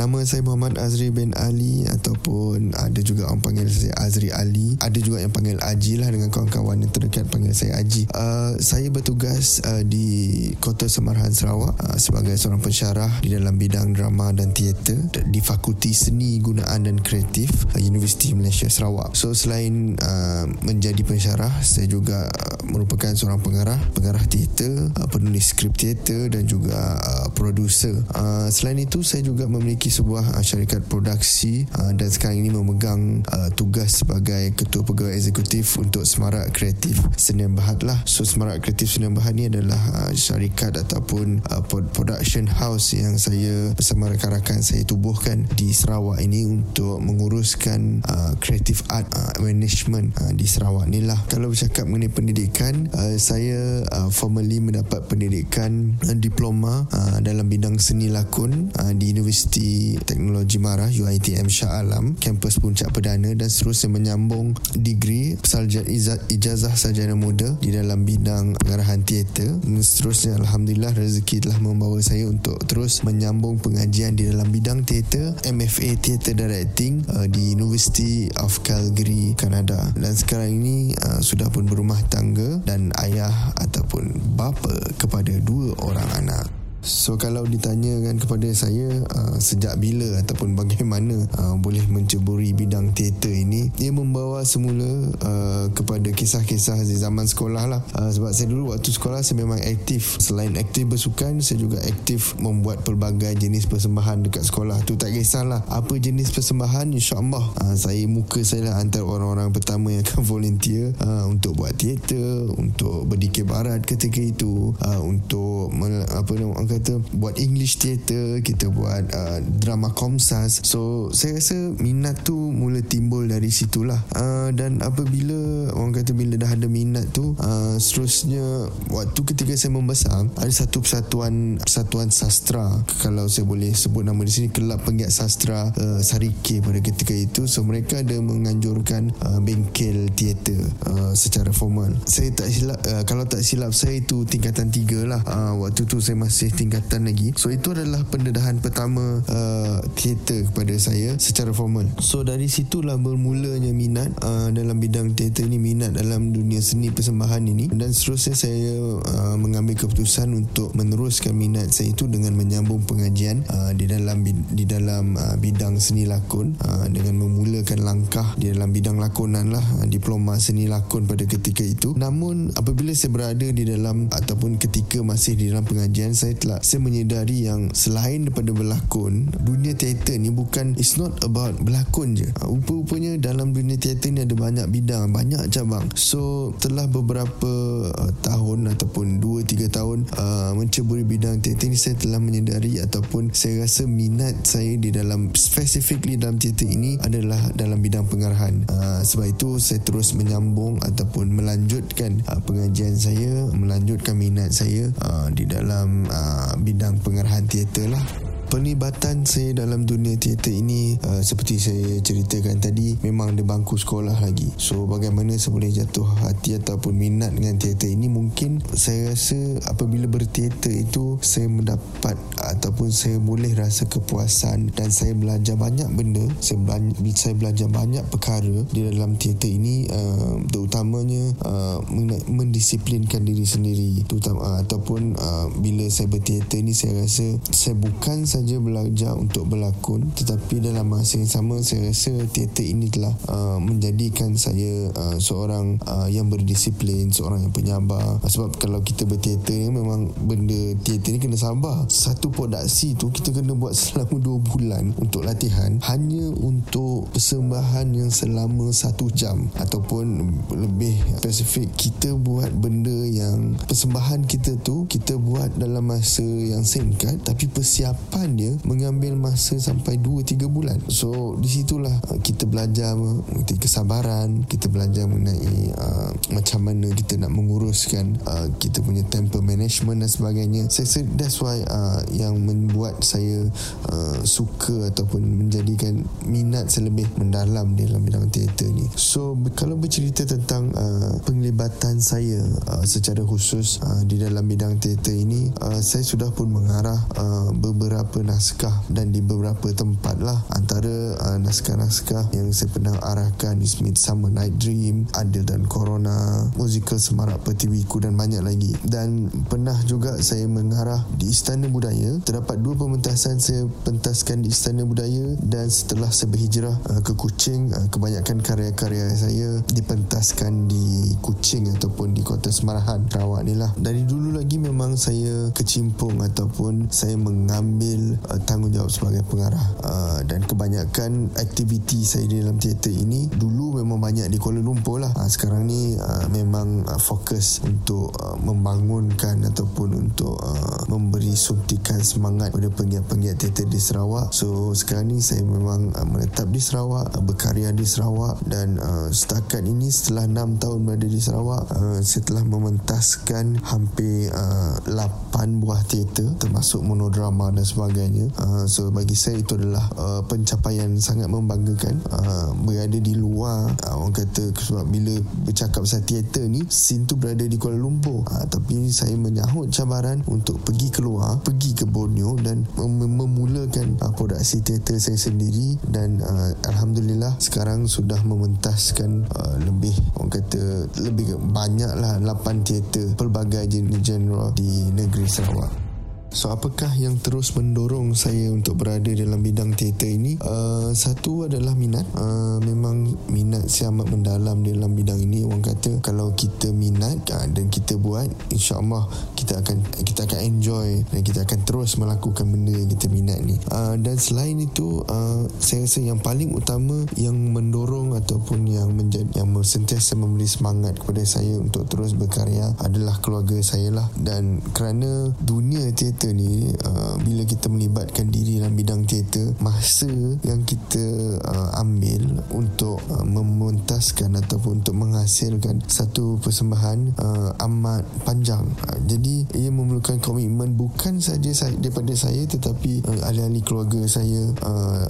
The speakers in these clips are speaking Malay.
Nama saya Muhammad Azri bin Ali ataupun ada juga orang panggil saya Azri Ali. Ada juga yang panggil Aji lah dengan kawan-kawan yang terdekat panggil saya Aji. Uh, saya bertugas uh, di Kota Semarahan Sarawak uh, sebagai seorang pensyarah di dalam bidang drama dan teater di Fakulti Seni Gunaan dan Kreatif uh, Universiti Malaysia Sarawak. So selain uh, menjadi pensyarah, saya juga uh, merupakan seorang pengarah, pengarah teater, uh, penulis skrip teater dan juga uh, producer. Uh, selain itu saya juga memiliki sebuah uh, syarikat produksi uh, dan sekarang ini memegang uh, tugas sebagai ketua pegawai eksekutif untuk Semarak Kreatif Senian Bahad lah. So Semarak Kreatif Senian Bahad ni adalah uh, syarikat ataupun uh, production house yang saya bersama rakan-rakan saya tubuhkan di Sarawak ini untuk menguruskan uh, creative art uh, management uh, di Sarawak ni lah. Kalau bercakap mengenai pendidikan, uh, saya uh, formally mendapat pendidikan uh, diploma uh, dalam bidang seni lakon uh, di Universiti Teknologi Marah UiTM Shah Alam, kampus Puncak Perdana dan seterusnya menyambung degree sarjana ijazah sarjana muda di dalam bidang pengarahan teater. Dan seterusnya alhamdulillah rezeki telah membawa saya untuk terus menyambung pengajian di dalam bidang teater MFA Theatre Directing uh, di University of Calgary, Kanada. Dan sekarang ini uh, sudah pun berumah tangga dan ayah ataupun bapa kepada dua orang anak. So kalau ditanyakan kepada saya uh, sejak bila ataupun bagaimana uh, boleh menceburi bidang teater ini, ia membawa semula uh, kepada kisah-kisah di zaman sekolah lah. Uh, sebab saya dulu waktu sekolah saya memang aktif. Selain aktif bersukan, saya juga aktif membuat pelbagai jenis persembahan dekat sekolah. Tu tak kisahlah apa jenis persembahan, insyaAllah uh, saya muka saya lah antara orang-orang pertama yang akan volunteer uh, untuk buat teater, untuk berdikir barat ketika itu, uh, untuk apa nama kata buat English theatre kita buat uh, drama komsas. So saya rasa minat tu mula timbul dari situlah. Uh, dan apabila orang kata bila dah ada minat tu uh, seterusnya waktu ketika saya membesar ada satu persatuan persatuan sastra. Kalau saya boleh sebut nama di sini kelab penggiat sastra uh, Sarike pada ketika itu. So mereka ada menganjurkan uh, bengkel teater uh, secara formal. Saya tak silap uh, kalau tak silap saya itu tingkatan tiga lah. Uh, waktu tu saya masih tingkatan lagi. So itu adalah pendedahan pertama uh, teater kepada saya secara formal. So dari situlah bermulanya minat uh, dalam bidang teater ini minat dalam dunia seni persembahan ini. Dan seterusnya saya uh, mengambil keputusan untuk meneruskan minat saya itu dengan menyambung pengajian uh, di dalam di dalam uh, bidang seni lakon uh, dengan memulakan langkah di dalam bidang lakonan lah uh, diploma seni lakon pada ketika itu. Namun apabila saya berada di dalam ataupun ketika masih di dalam pengajian saya telah saya menyedari yang selain daripada berlakon dunia teater ni bukan it's not about berlakon je. Uh, rupa-rupanya dalam dunia teater ni ada banyak bidang banyak cabang. So telah beberapa uh, tahun ataupun 2-3 tahun uh, menceburi bidang teater ni saya telah menyedari ataupun saya rasa minat saya di dalam specifically dalam teater ini adalah dalam bidang pengarahan. Uh, sebab itu saya terus menyambung ataupun melanjutkan uh, pengajian saya melanjutkan minat saya uh, di dalam uh, bidang pengarahan teater lah penlibatan saya dalam dunia teater ini uh, seperti saya ceritakan tadi memang di bangku sekolah lagi. So bagaimana saya boleh jatuh hati ataupun minat dengan teater ini mungkin saya rasa apabila berteater itu saya mendapat ataupun saya boleh rasa kepuasan dan saya belajar banyak benda. Saya belajar, saya belajar banyak perkara di dalam teater ini uh, terutamanya uh, mendisiplinkan diri sendiri. Terutama uh, ataupun uh, bila saya berteater ini saya rasa saya bukan saya saja belajar untuk berlakon tetapi dalam masa yang sama saya rasa teater ini telah uh, menjadikan saya uh, seorang uh, yang berdisiplin seorang yang penyabar. Uh, sebab kalau kita berteater memang benda teater ni kena sabar. Satu produksi tu kita kena buat selama dua bulan untuk latihan hanya untuk persembahan yang selama satu jam. Ataupun lebih spesifik kita buat benda yang persembahan kita tu kita buat dalam masa yang singkat tapi persiapan kemudian dia mengambil masa sampai 2-3 bulan. So di situlah uh, kita belajar mengenai kesabaran kita belajar mengenai uh, macam mana kita nak menguruskan uh, kita punya temper management dan sebagainya. Saya rasa that's why uh, yang membuat saya uh, suka ataupun menjadikan minat saya lebih mendalam dalam bidang teater ni. So kalau bercerita tentang uh, penglibatan saya uh, secara khusus uh, di dalam bidang teater ini uh, saya sudah pun mengarah uh, beberapa beberapa naskah dan di beberapa tempat lah. Antara uh, naskah-naskah yang saya pernah arahkan di Midsummer Night Dream Adil dan Corona musical Semarak Pertiwiku dan banyak lagi. Dan pernah juga saya mengarah di Istana Budaya. Terdapat dua pementasan saya pentaskan di Istana Budaya dan setelah saya berhijrah uh, ke Kuching uh, kebanyakan karya-karya saya dipentaskan di Kuching ataupun di Kota Semarahan Sarawak ni lah. Dari dulu lagi memang saya kecimpung ataupun saya mengambil uh, tanggungjawab sebagai pengarah. Uh, dan kebanyakan aktiviti saya di dalam teater ini dulu memang banyak di Kuala Lumpur lah. Uh, sekarang ni uh, memang uh, fokus untuk uh, membangunkan ataupun untuk uh, memberi suntikan semangat pada penggiat-penggiat teater di Sarawak. So sekarang ni saya memang uh, menetap di Sarawak uh, berkarya di Sarawak. Dan uh, setakat ini setelah 6 tahun berada di Sarawak uh, saya telah mementaskan hampir uh, 8 buah teater termasuk monodrama dan sebagainya uh, so bagi saya itu adalah uh, pencapaian sangat membanggakan uh, berada di luar uh, orang kata sebab bila bercakap pasal teater ni scene tu berada di Kuala Lumpur. Uh, tapi saya menyahut cabaran untuk pergi keluar pergi ke Borneo dan mem- memulakan uh, produksi teater saya sendiri dan uh, Alhamdulillah sekarang sudah mementaskan uh, lebih orang kata lebih banyak lah 8 teater pelbagai jenis genre di negeri Sarawak So apakah yang terus mendorong saya untuk berada dalam bidang teater ini? Uh, satu adalah minat. Uh, memang minat saya amat mendalam dalam bidang ini. Orang kata kalau kita minat uh, dan kita buat, insya-Allah kita akan kita akan enjoy dan kita akan terus melakukan benda yang kita minat ni. Uh, dan selain itu, uh, saya rasa yang paling utama yang mendorong ataupun yang menjadi yang sentiasa memberi semangat kepada saya untuk terus berkarya adalah keluarga saya lah. Dan kerana dunia teater ni uh, bila kita melibatkan diri dalam bidang teater masa yang kita uh, ambil untuk uh, mementaskan ataupun untuk menghasilkan satu persembahan uh, amat panjang uh, jadi ia memerlukan komitmen bukan saja daripada saya tetapi uh, ahli-ahli keluarga saya uh,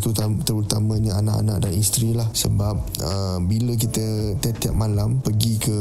terutama, terutamanya anak-anak dan isteri lah. Sebab uh, bila kita tiap-tiap malam pergi ke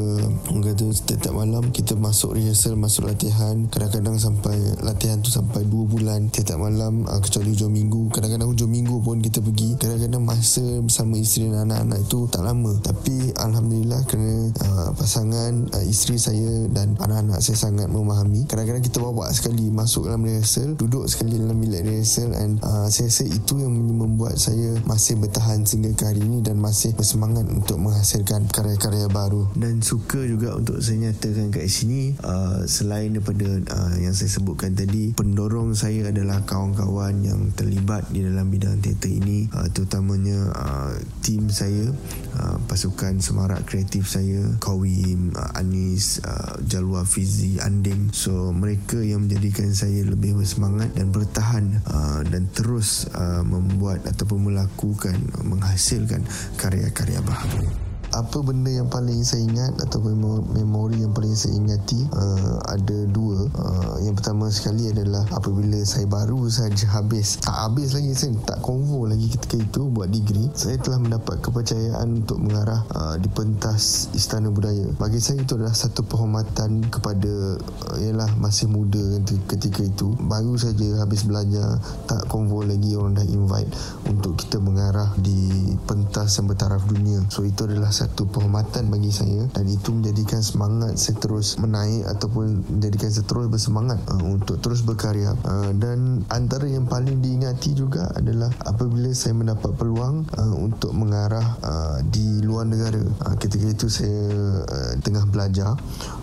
kata tiap-tiap malam kita masuk rehearsal masuk latihan kadang-kadang sampai sampai latihan tu sampai 2 bulan. Tiap-tiap malam uh, kecuali hujung minggu kadang-kadang hujung minggu pun kita pergi. Kadang-kadang masa bersama isteri dan anak-anak itu tak lama. Tapi Alhamdulillah kerana uh, pasangan uh, isteri saya dan anak-anak saya sangat memahami. Kadang-kadang kita bawa sekali masuk dalam rehearsal duduk sekali dalam bilik rehearsal and uh, saya rasa itu yang membuat saya masih bertahan sehingga ke hari ini dan masih bersemangat untuk menghasilkan karya-karya baru. Dan suka juga untuk saya nyatakan kat sini uh, selain daripada uh, yang saya sebutkan tadi pendorong saya adalah kawan-kawan yang terlibat di dalam bidang teater ini uh, terutamanya uh, tim saya uh, pasukan semarak kreatif saya Kawim, uh, Anis, uh, Jalwa Fizi, Anding so mereka yang menjadikan saya lebih bersemangat dan bertahan uh, dan terus uh, membuat ataupun melakukan menghasilkan karya-karya baharu apa benda yang paling saya ingat atau memori yang paling saya ingati uh, ada dua. Uh, yang pertama sekali adalah apabila saya baru saja habis. Tak habis lagi saya tak konvo lagi ketika itu buat degree. Saya telah mendapat kepercayaan untuk mengarah uh, di pentas Istana Budaya. Bagi saya itu adalah satu penghormatan kepada uh, ialah masih muda ketika itu. Baru saja habis belajar tak konvo lagi orang dah invite untuk kita mengarah di pentas yang bertaraf dunia. So itu adalah satu penghormatan bagi saya. Dan itu menjadikan semangat saya terus menaik ataupun menjadikan saya terus bersemangat uh, untuk terus berkarya. Uh, dan antara yang paling diingati juga adalah apabila saya mendapat peluang uh, untuk mengarah uh, di luar negara. Uh, ketika itu saya uh, tengah belajar.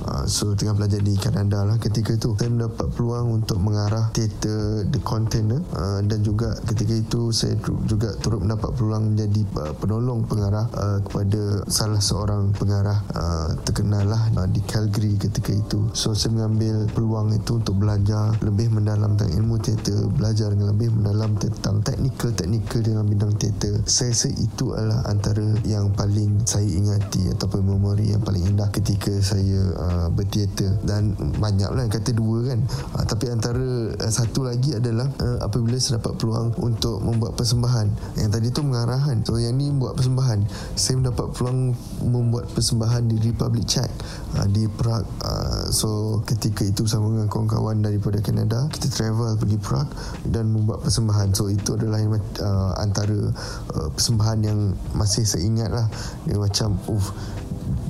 Uh, so tengah belajar di Kanada lah ketika itu. Saya mendapat peluang untuk mengarah teater The Container. Uh, dan juga ketika itu saya juga turut mendapat peluang menjadi uh, penolong pengarah uh, kepada salah seorang pengarah uh, terkenal lah uh, di Calgary ketika itu. So saya mengambil peluang itu untuk belajar lebih mendalam tentang ilmu teater belajar dengan lebih mendalam tentang teknik teknikal-teknikal dalam bidang teater. Saya rasa itu adalah antara yang paling saya ingati ataupun memori yang paling indah ketika saya uh, berteater. Dan banyaklah yang kata dua kan. Uh, tapi antara uh, satu lagi adalah uh, apabila saya dapat peluang untuk membuat persembahan. Yang tadi tu mengarahan so yang ni buat persembahan. Saya mendapat peluang membuat persembahan di Republic Czech uh, di Prague uh, so ketika itu sama dengan kawan-kawan daripada Canada kita travel pergi Prague dan membuat persembahan. So itu adalah yang, uh, antara uh, persembahan yang masih saya ingat lah. Dia macam uh,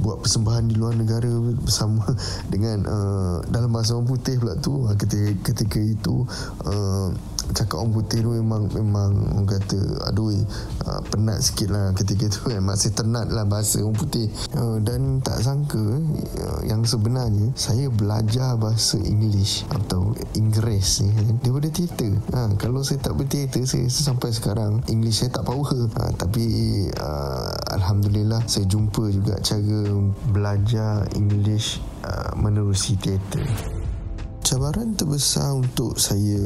buat persembahan di luar negara bersama dengan uh, dalam bahasa orang putih pula tu. Ketika ketika itu uh, cakap orang putih tu memang memang orang kata aduh uh, penat sikit lah ketika tu kan. Masih tenat lah bahasa orang putih. Uh, dan tak sangka uh, yang sebenarnya saya belajar bahasa English atau Inggeris ni kan daripada teater. Uh, kalau saya tak berteater saya, sampai sekarang English saya tak power. Uh, tapi uh, Alhamdulillah saya jumpa juga cara belajar English uh, menerusi teater cabaran terbesar untuk saya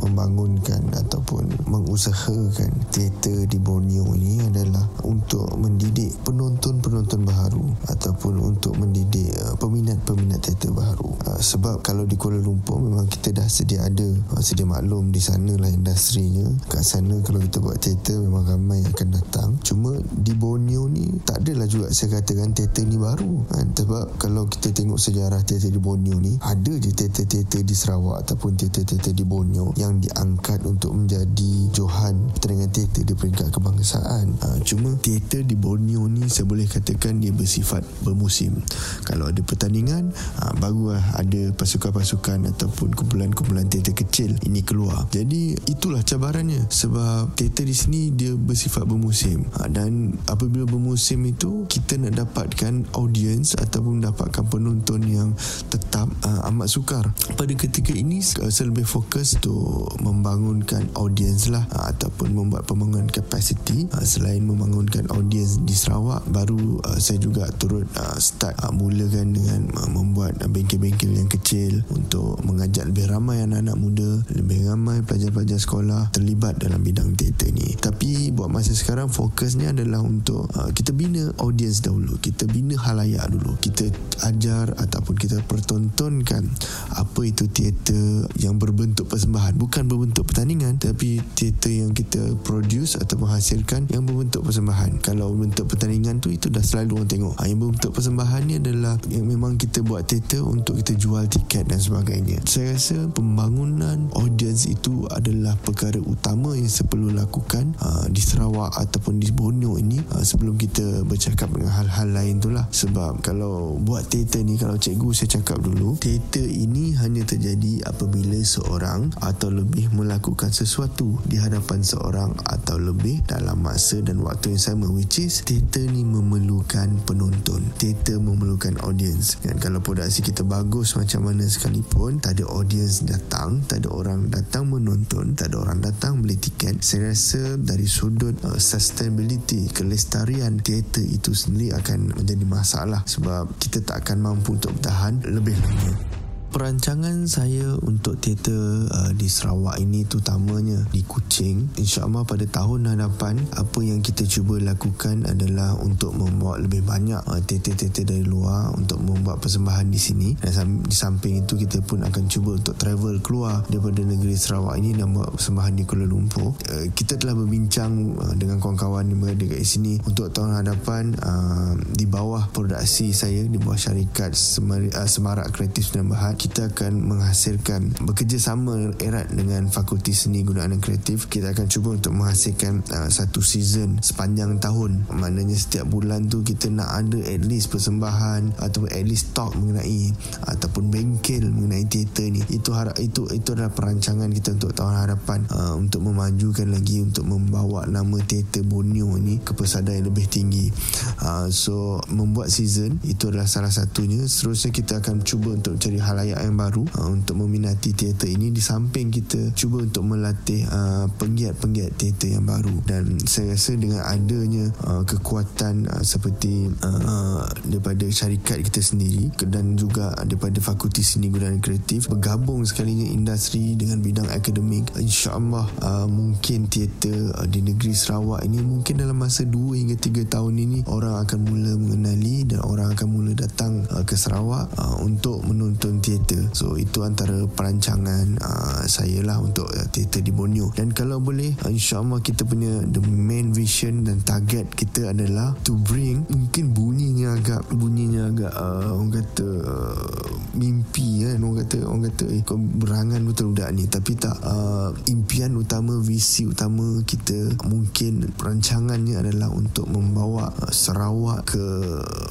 membangunkan ataupun mengusahakan teater di Borneo ini adalah untuk mendidik penonton-penonton baru ataupun untuk mendidik uh, peminat-peminat teater baru. Uh, sebab kalau di Kuala Lumpur memang kita dah sedia ada, uh, sedia maklum di sana lah industrinya. Kat sana kalau kita buat teater memang ramai yang akan datang. Cuma di Borneo ni tak adalah juga saya katakan teater ni baru. Sebab kalau kita tengok sejarah teater di Borneo ni ada je teater teater di Sarawak ataupun teater-teater di Borneo yang diangkat untuk menjadi johan pertandingan teater di peringkat kebangsaan. Uh, cuma teater di Borneo ni saya boleh katakan dia bersifat bermusim. Kalau ada pertandingan, uh, barulah ada pasukan-pasukan ataupun kumpulan-kumpulan teater kecil ini keluar. Jadi itulah cabarannya sebab teater di sini dia bersifat bermusim. Uh, dan apabila bermusim itu kita nak dapatkan audience ataupun dapatkan penonton yang tetap uh, amat sukar pada ketika ini uh, saya lebih fokus untuk membangunkan audience lah uh, ataupun membuat pembangunan kapasiti uh, selain membangunkan audience di Sarawak baru saya juga turut start mulakan dengan membuat bengkel-bengkel yang kecil untuk mengajak lebih ramai anak-anak muda lebih ramai pelajar-pelajar sekolah terlibat dalam bidang teater ni. Tapi buat masa sekarang fokusnya adalah untuk kita bina audience dahulu kita bina halayak dulu. Kita ajar ataupun kita pertontonkan apa itu teater yang berbentuk persembahan? Bukan berbentuk pertandingan tapi teater yang kita produce atau menghasilkan yang berbentuk persembahan. Kalau berbentuk pertandingan tu itu dah selalu orang tengok. Ha, yang berbentuk persembahan ni adalah yang memang kita buat teater untuk kita jual tiket dan sebagainya. Saya rasa pembangunan audience itu adalah perkara utama yang perlu lakukan uh, di Sarawak ataupun di Borneo ini uh, sebelum kita bercakap dengan hal-hal lain tu lah. Sebab kalau buat teater ni kalau cikgu saya cakap dulu teater ini hanya terjadi apabila seorang atau lebih melakukan sesuatu di hadapan seorang atau lebih dalam masa dan waktu yang sama which is teater ni memerlukan penonton. Teater memerlukan audience. Dan kalau produksi kita bagus macam mana sekalipun tak ada audience datang tak ada orang datang menonton tak ada orang datang beli tiket. Saya rasa dari sudut uh, sustainability kelestarian teater itu sendiri akan menjadi masalah sebab kita tak akan mampu untuk bertahan lebih lama perancangan saya untuk teater uh, di Sarawak ini terutamanya di Kuching. insyaAllah pada tahun hadapan apa yang kita cuba lakukan adalah untuk membawa lebih banyak uh, teater-teater dari luar untuk membuat persembahan di sini. Dan di samping itu kita pun akan cuba untuk travel keluar daripada negeri Sarawak ini dan buat persembahan di Kuala Lumpur. Uh, kita telah berbincang uh, dengan kawan-kawan yang berada di sini untuk tahun hadapan uh, di bawah produksi saya di bawah syarikat Semar- uh, Semarak Kreatif dan Bahat kita akan menghasilkan bekerjasama erat dengan Fakulti Seni Gunaan dan Kreatif. Kita akan cuba untuk menghasilkan uh, satu season sepanjang tahun. Maknanya setiap bulan tu kita nak ada at least persembahan atau at least talk mengenai ataupun bengkel mengenai teater ni. Itu harap itu itu adalah perancangan kita untuk tahun harapan uh, untuk memajukan lagi untuk membawa nama teater Borneo ni ke pesada yang lebih tinggi. Uh, so membuat season itu adalah salah satunya. Seterusnya kita akan cuba untuk cari halayak halayak yang baru uh, untuk meminati teater ini. Di samping kita cuba untuk melatih uh, penggiat-penggiat teater yang baru. Dan saya rasa dengan adanya uh, kekuatan uh, seperti uh, daripada syarikat kita sendiri dan juga daripada fakulti seni budaya kreatif bergabung sekalinya industri dengan bidang akademik insyaAllah uh, mungkin teater uh, di negeri Sarawak ini mungkin dalam masa 2 hingga 3 tahun ini orang akan mula mengenali dan orang akan mula datang uh, ke Sarawak uh, untuk menonton teater so itu antara perancangan uh, saya lah untuk uh, teater di Borneo dan kalau boleh uh, insyaAllah kita punya the main vision dan target kita adalah to bring mungkin bunyinya agak bunyinya agak uh, orang kata uh, mimpi kan. Orang kata orang kata eh kau berangan betul budak ni. Tapi tak uh, impian utama visi utama kita mungkin perancangannya adalah untuk membawa uh, Sarawak ke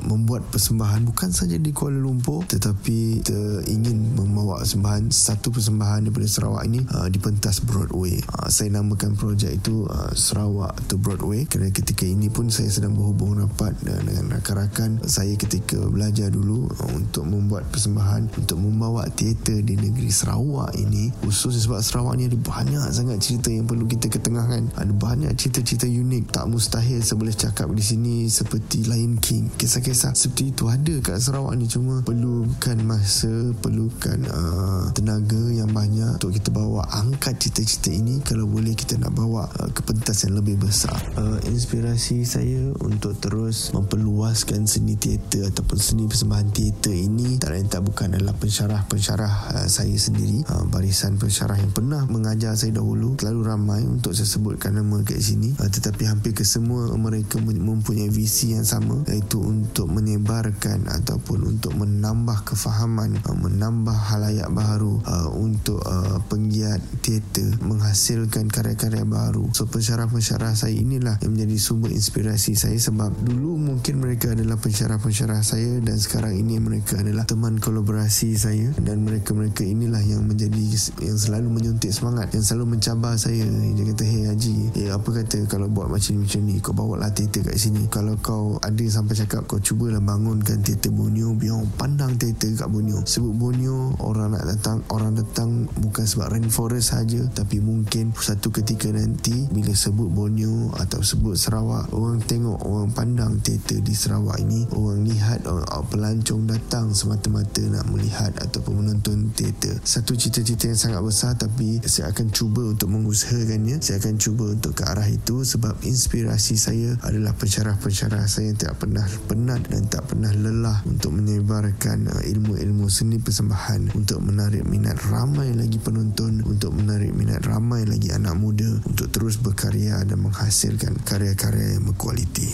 membuat persembahan bukan saja di Kuala Lumpur tetapi kita ingin membawa persembahan satu persembahan daripada Sarawak ini uh, di pentas Broadway. Uh, saya namakan projek itu uh, Sarawak to Broadway. Kerana ketika ini pun saya sedang berhubung rapat uh, dengan rakan-rakan saya ketika belajar dulu uh, untuk membuat persembahan untuk membawa teater di negeri Sarawak ini. Khusus sebab Sarawak ni ada banyak sangat cerita yang perlu kita ketengahkan. Ada banyak cerita-cerita unik tak mustahil saya boleh cakap di sini seperti Lion King. Kisah-kisah seperti itu ada kat Sarawak ni. Cuma perlukan masa perlukan uh, tenaga yang banyak untuk kita bawa angkat cerita-cerita ini kalau boleh kita nak bawa uh, ke pentas yang lebih besar. Uh, inspirasi saya untuk terus memperluaskan seni teater ataupun seni persembahan teater ini tak lain tak bukan adalah pensyarah-pensyarah uh, saya sendiri. Uh, barisan pensyarah yang pernah mengajar saya dahulu terlalu ramai untuk saya sebutkan nama kat sini. Uh, tetapi hampir kesemua mereka mempunyai visi yang sama iaitu untuk menyebarkan ataupun untuk menambah kefahaman uh, menambah halayak baru uh, untuk uh, penggiat teater menghasilkan karya-karya baru. So pensyarah-pensyarah saya inilah yang menjadi sumber inspirasi saya sebab dulu mungkin mereka adalah pensyarah-pensyarah saya dan sekarang ini mereka adalah teman kolaborasi saya dan mereka-mereka inilah yang menjadi yang selalu menyuntik semangat yang selalu mencabar saya. Dia kata hey Haji eh apa kata kalau buat macam-macam ni kau bawa lah teater kat sini. Kalau kau ada sampai cakap kau cubalah bangunkan teater Borneo biar pandang teater kat Borneo. Sebut Borneo orang nak datang orang datang bukan sebab rainforest saja tapi mungkin satu ketika nanti bila sebut Borneo atau sebut Sarawak orang tengok orang pandang teater di Sarawak ini orang lihat orang, pelancong datang semata-mata nak melihat ataupun menonton teater. Satu cita-cita yang sangat besar tapi saya akan cuba untuk mengusahakannya. Saya akan cuba untuk ke arah itu sebab inspirasi saya adalah pensyarah-pensyarah saya yang tak pernah penat dan tak pernah lelah untuk menyebarkan uh, ilmu-ilmu seni persembahan untuk menarik minat ramai lagi penonton untuk menarik minat ramai lagi anak muda untuk terus berkarya dan menghasilkan karya-karya yang berkualiti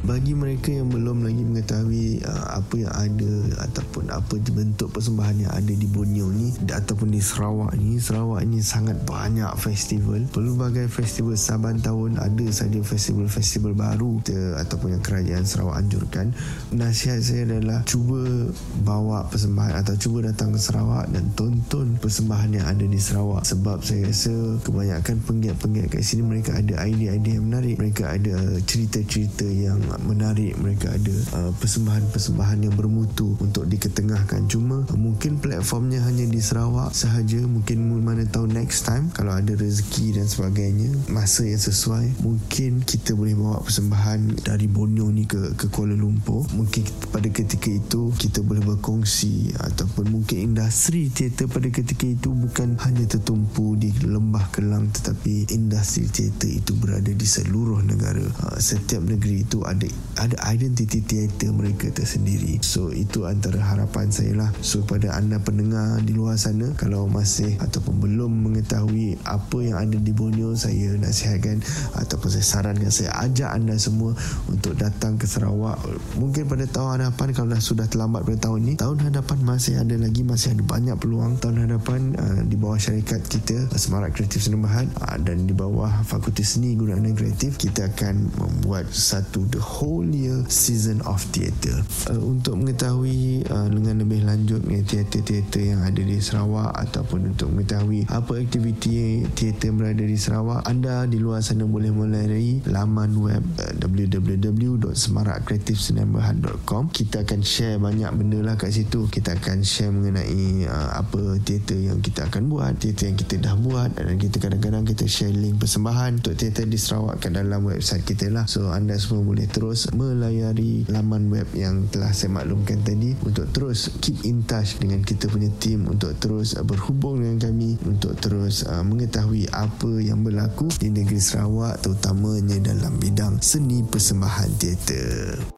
bagi mereka yang belum lagi mengetahui uh, apa yang ada ataupun apa bentuk persembahan yang ada di Borneo ni ataupun di Sarawak ni Sarawak ni sangat banyak festival. Pelbagai festival saban tahun ada saja festival-festival baru te, ataupun yang kerajaan Sarawak anjurkan. Nasihat saya adalah cuba bawa persembahan atau cuba datang ke Sarawak dan tonton persembahan yang ada di Sarawak. Sebab saya rasa kebanyakan penggiat-penggiat kat sini mereka ada idea-idea yang menarik. Mereka ada cerita-cerita yang menarik mereka ada uh, persembahan-persembahan yang bermutu untuk diketengahkan. Cuma uh, mungkin platformnya hanya di Sarawak sahaja. Mungkin mana tahu next time kalau ada rezeki dan sebagainya masa yang sesuai mungkin kita boleh bawa persembahan dari Borneo ni ke ke Kuala Lumpur. Mungkin pada ketika itu kita boleh berkongsi ataupun mungkin industri teater pada ketika itu bukan hanya tertumpu di Lembah Kelang tetapi industri teater itu berada di seluruh negara. Uh, setiap negeri itu ada ada identiti teater mereka tersendiri. So itu antara harapan saya lah. So pada anda pendengar di luar sana kalau masih ataupun belum mengetahui apa yang ada di Borneo saya nasihatkan ataupun saya sarankan saya ajak anda semua untuk datang ke Sarawak. Mungkin pada tahun hadapan kalau dah sudah terlambat pada tahun ini tahun hadapan masih ada lagi masih ada banyak peluang. Tahun hadapan uh, di bawah syarikat kita Semarak Kreatif Bhd uh, dan di bawah Fakulti Seni Gunaan Kreatif kita akan membuat satu the whole year season of theatre. Uh, untuk mengetahui uh, dengan lebih lanjut ni teater-teater yang ada di Sarawak ataupun untuk mengetahui apa aktiviti teater berada di Sarawak, anda di luar sana boleh melalui laman web uh, www.semarakreatifsenamberhad.com. Kita akan share banyak benda lah kat situ. Kita akan share mengenai uh, apa teater yang kita akan buat, teater yang kita dah buat dan kita kadang-kadang kita share link persembahan untuk teater di Sarawak kat dalam website kita lah. So anda semua boleh terus melayari laman web yang telah saya maklumkan tadi untuk terus keep in touch dengan kita punya team untuk terus uh, berhubung dengan kami untuk terus uh, mengetahui apa yang berlaku di negeri Sarawak terutamanya dalam bidang seni persembahan teater.